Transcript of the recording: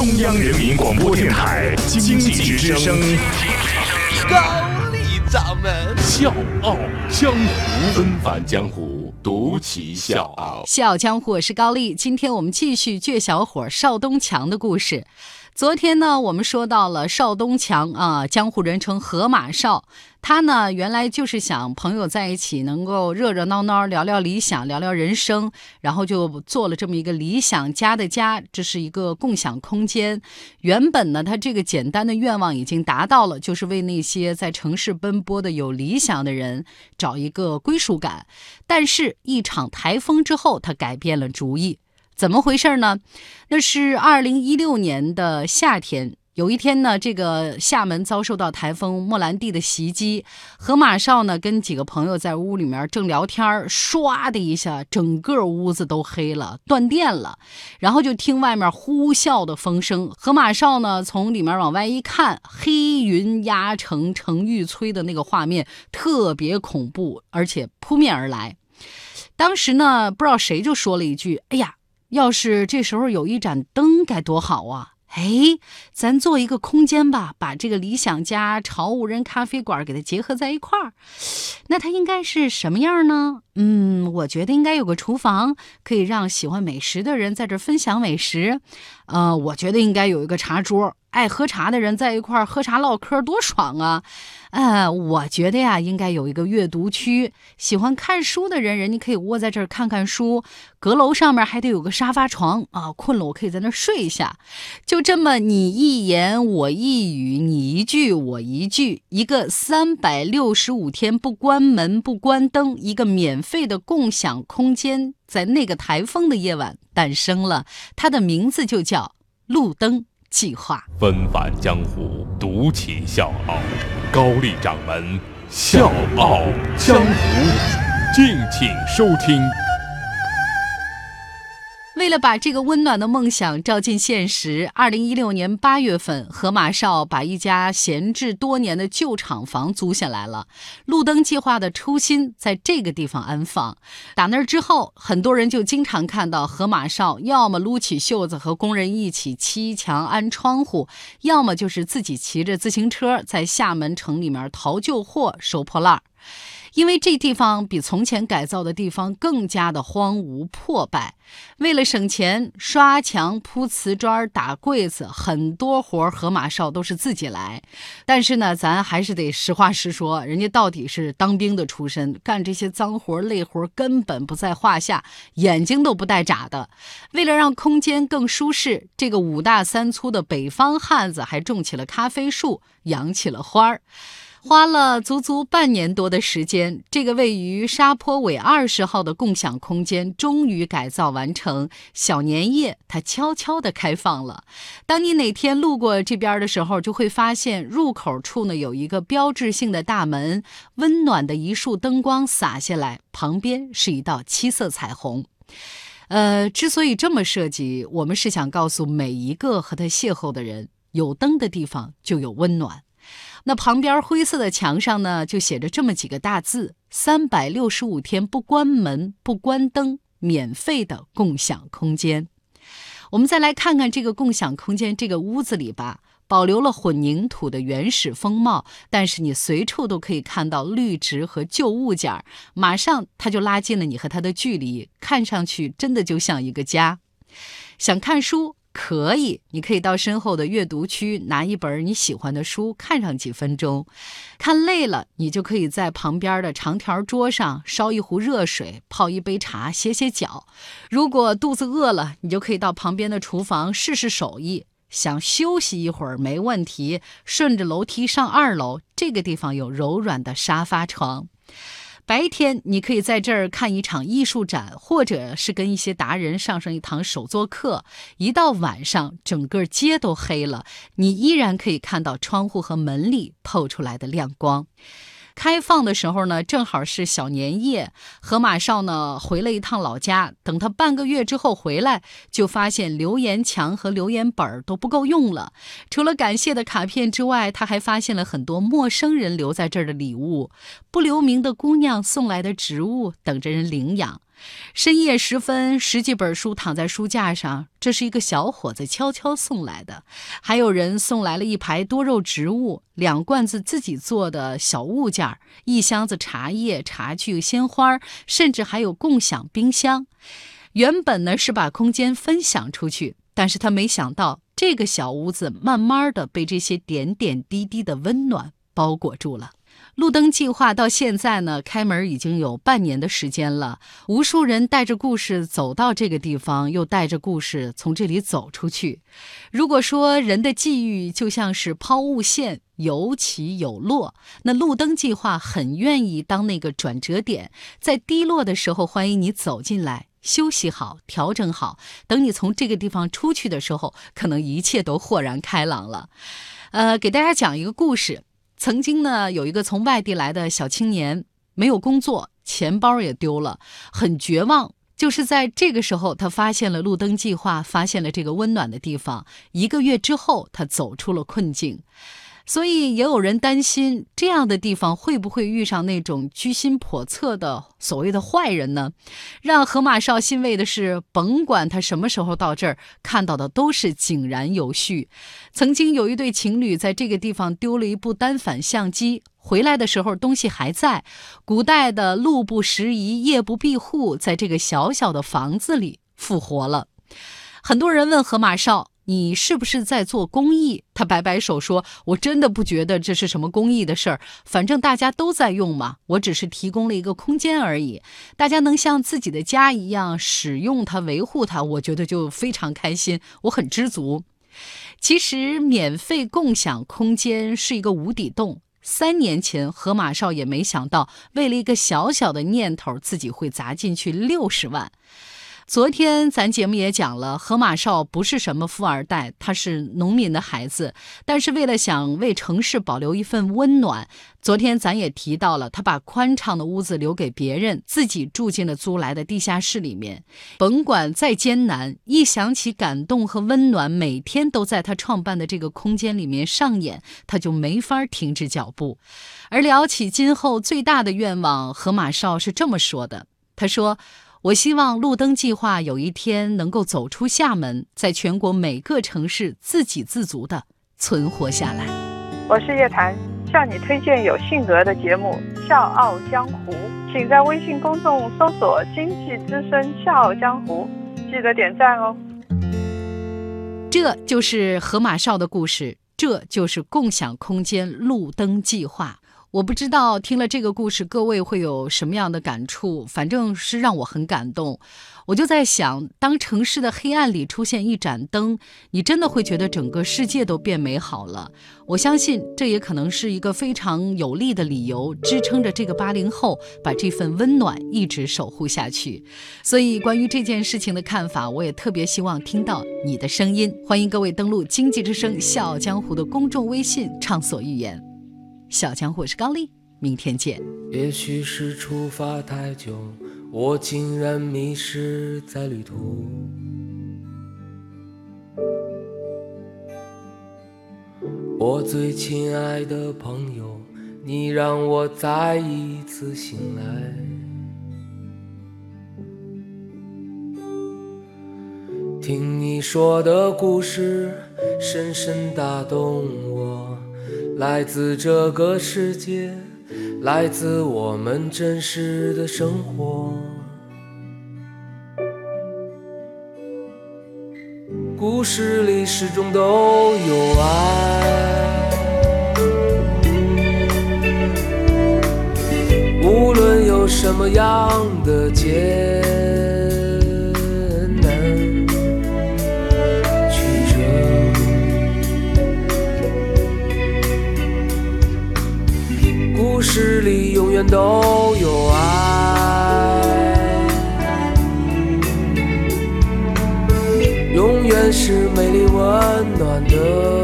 中央人民广播电台经济之声，高丽掌门笑傲江湖，纷返江湖，独骑笑傲。笑傲江湖，我是高丽。今天我们继续倔小伙邵东强的故事。昨天呢，我们说到了邵东强啊，江湖人称河马少。他呢，原来就是想朋友在一起能够热热闹闹聊聊理想，聊聊人生，然后就做了这么一个理想家的家，这是一个共享空间。原本呢，他这个简单的愿望已经达到了，就是为那些在城市奔波的有理想的人找一个归属感。但是，一场台风之后，他改变了主意。怎么回事呢？那是二零一六年的夏天，有一天呢，这个厦门遭受到台风莫兰蒂的袭击，河马少呢跟几个朋友在屋里面正聊天唰的一下，整个屋子都黑了，断电了，然后就听外面呼啸的风声。河马少呢从里面往外一看，黑云压城，城欲摧的那个画面特别恐怖，而且扑面而来。当时呢，不知道谁就说了一句：“哎呀。”要是这时候有一盏灯该多好啊！哎，咱做一个空间吧，把这个理想家潮无人咖啡馆给它结合在一块儿，那它应该是什么样呢？嗯，我觉得应该有个厨房，可以让喜欢美食的人在这分享美食。呃，我觉得应该有一个茶桌。爱喝茶的人在一块儿喝茶唠嗑多爽啊！呃，我觉得呀，应该有一个阅读区，喜欢看书的人，人家可以窝在这儿看看书。阁楼上面还得有个沙发床啊，困了我可以在那儿睡一下。就这么你一言我一语，你一句我一句，一个三百六十五天不关门不关灯，一个免费的共享空间，在那个台风的夜晚诞生了。它的名字就叫路灯。计划纷繁江湖，独起笑傲。高丽掌门笑傲江湖，敬请收听。为了把这个温暖的梦想照进现实，二零一六年八月份，河马少把一家闲置多年的旧厂房租下来了。路灯计划的初心在这个地方安放。打那儿之后，很多人就经常看到河马少，要么撸起袖子和工人一起砌墙安窗户，要么就是自己骑着自行车在厦门城里面淘旧货、收破烂儿。因为这地方比从前改造的地方更加的荒芜破败，为了省钱，刷墙、铺瓷砖、打柜子，很多活儿河马少都是自己来。但是呢，咱还是得实话实说，人家到底是当兵的出身，干这些脏活累活根本不在话下，眼睛都不带眨的。为了让空间更舒适，这个五大三粗的北方汉子还种起了咖啡树，养起了花儿。花了足足半年多的时间，这个位于沙坡尾二十号的共享空间终于改造完成。小年夜，它悄悄地开放了。当你哪天路过这边的时候，就会发现入口处呢有一个标志性的大门，温暖的一束灯光洒下来，旁边是一道七色彩虹。呃，之所以这么设计，我们是想告诉每一个和他邂逅的人，有灯的地方就有温暖。那旁边灰色的墙上呢，就写着这么几个大字：“三百六十五天不关门不关灯，免费的共享空间。”我们再来看看这个共享空间，这个屋子里吧，保留了混凝土的原始风貌，但是你随处都可以看到绿植和旧物件马上它就拉近了你和它的距离，看上去真的就像一个家。想看书。可以，你可以到身后的阅读区拿一本你喜欢的书看上几分钟，看累了，你就可以在旁边的长条桌上烧一壶热水，泡一杯茶，歇歇脚。如果肚子饿了，你就可以到旁边的厨房试试手艺。想休息一会儿没问题，顺着楼梯上二楼，这个地方有柔软的沙发床。白天你可以在这儿看一场艺术展，或者是跟一些达人上上一堂手作课。一到晚上，整个街都黑了，你依然可以看到窗户和门里透出来的亮光。开放的时候呢，正好是小年夜。河马少呢回了一趟老家，等他半个月之后回来，就发现留言墙和留言本都不够用了。除了感谢的卡片之外，他还发现了很多陌生人留在这儿的礼物，不留名的姑娘送来的植物，等着人领养。深夜时分，十几本书躺在书架上，这是一个小伙子悄悄送来的。还有人送来了一排多肉植物，两罐子自己做的小物件，一箱子茶叶、茶具、鲜花，甚至还有共享冰箱。原本呢是把空间分享出去，但是他没想到这个小屋子慢慢的被这些点点滴滴的温暖包裹住了。路灯计划到现在呢，开门已经有半年的时间了。无数人带着故事走到这个地方，又带着故事从这里走出去。如果说人的际遇就像是抛物线，有起有落，那路灯计划很愿意当那个转折点，在低落的时候，欢迎你走进来，休息好，调整好。等你从这个地方出去的时候，可能一切都豁然开朗了。呃，给大家讲一个故事。曾经呢，有一个从外地来的小青年，没有工作，钱包也丢了，很绝望。就是在这个时候，他发现了路灯计划，发现了这个温暖的地方。一个月之后，他走出了困境。所以也有人担心，这样的地方会不会遇上那种居心叵测的所谓的坏人呢？让河马少欣慰的是，甭管他什么时候到这儿，看到的都是井然有序。曾经有一对情侣在这个地方丢了一部单反相机，回来的时候东西还在。古代的路不拾遗，夜不闭户，在这个小小的房子里复活了。很多人问河马少。你是不是在做公益？他摆摆手说：“我真的不觉得这是什么公益的事儿，反正大家都在用嘛，我只是提供了一个空间而已。大家能像自己的家一样使用它、维护它，我觉得就非常开心，我很知足。其实，免费共享空间是一个无底洞。三年前，河马少也没想到，为了一个小小的念头，自己会砸进去六十万。”昨天咱节目也讲了，河马少不是什么富二代，他是农民的孩子。但是为了想为城市保留一份温暖，昨天咱也提到了，他把宽敞的屋子留给别人，自己住进了租来的地下室里面。甭管再艰难，一想起感动和温暖，每天都在他创办的这个空间里面上演，他就没法停止脚步。而聊起今后最大的愿望，河马少是这么说的：“他说。”我希望路灯计划有一天能够走出厦门，在全国每个城市自给自足的存活下来。我是叶檀，向你推荐有性格的节目《笑傲江湖》，请在微信公众搜索“经济之声笑傲江湖”，记得点赞哦。这就是河马少的故事，这就是共享空间路灯计划。我不知道听了这个故事，各位会有什么样的感触？反正是让我很感动。我就在想，当城市的黑暗里出现一盏灯，你真的会觉得整个世界都变美好了。我相信，这也可能是一个非常有力的理由，支撑着这个八零后把这份温暖一直守护下去。所以，关于这件事情的看法，我也特别希望听到你的声音。欢迎各位登录《经济之声·笑傲江湖》的公众微信，畅所欲言。小江我是高丽，明天见。也许是出发太久，我竟然迷失在旅途。我最亲爱的朋友，你让我再一次醒来。听你说的故事，深深打动我。来自这个世界，来自我们真实的生活。故事里始终都有爱，无论有什么样的结。都有爱，永远是美丽温暖的。